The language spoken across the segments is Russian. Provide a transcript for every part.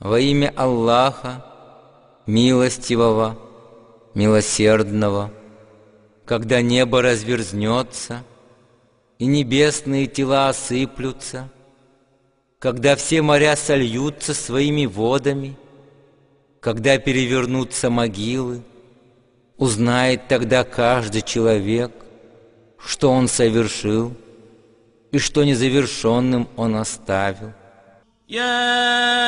Во имя Аллаха, милостивого, милосердного, когда небо разверзнется и небесные тела осыплются, когда все моря сольются своими водами, когда перевернутся могилы, узнает тогда каждый человек, что он совершил и что незавершенным он оставил. Yeah.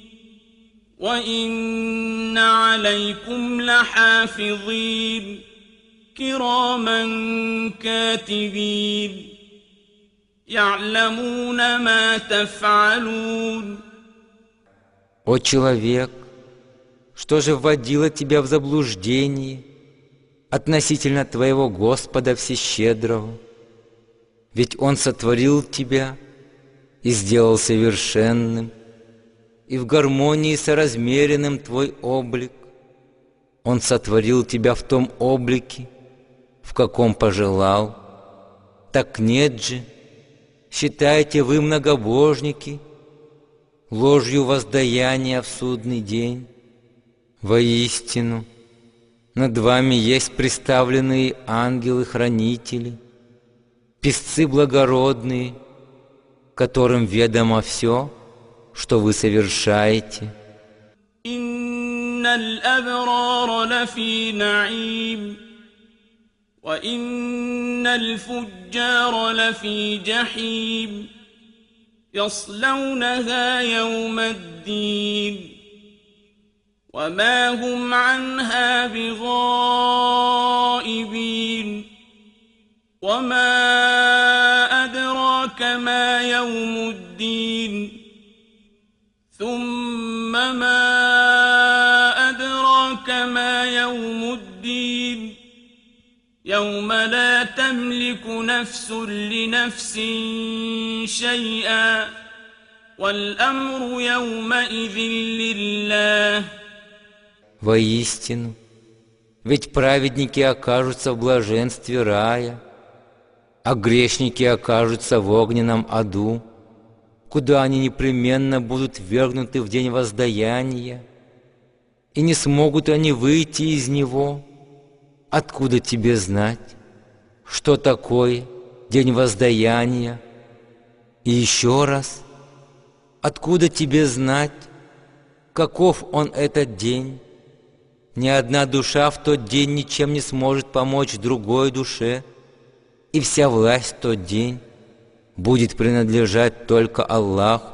وإن عليكم لحافظين كراما كاتبين يعلمون ما تفعلون О человек, что же вводило тебя в заблуждение относительно твоего Господа Всещедрого? Ведь Он сотворил тебя и сделал совершенным, и в гармонии со размеренным твой облик. Он сотворил тебя в том облике, в каком пожелал. Так нет же, считайте вы многобожники, ложью воздаяния в судный день. Воистину, над вами есть представленные ангелы-хранители, песцы благородные, которым ведомо все, что вы совершаете. إن الأبرار لفي نعيم وإن الفجار لفي جحيم يصلونها يوم الدين وما هم عنها بغائبين وما أدراك ما يوم الدين ثم ما أدراك ما يوم الدين يوم لا تملك نفس لنفس شيئا والأمر يومئذ لله Воистину, ведь праведники окажутся в блаженстве рая, а грешники окажутся в огненном аду, куда они непременно будут вергнуты в день воздаяния, и не смогут они выйти из него. Откуда тебе знать, что такое день воздаяния? И еще раз, откуда тебе знать, каков он этот день? Ни одна душа в тот день ничем не сможет помочь другой душе, и вся власть в тот день будет принадлежать только Аллаху.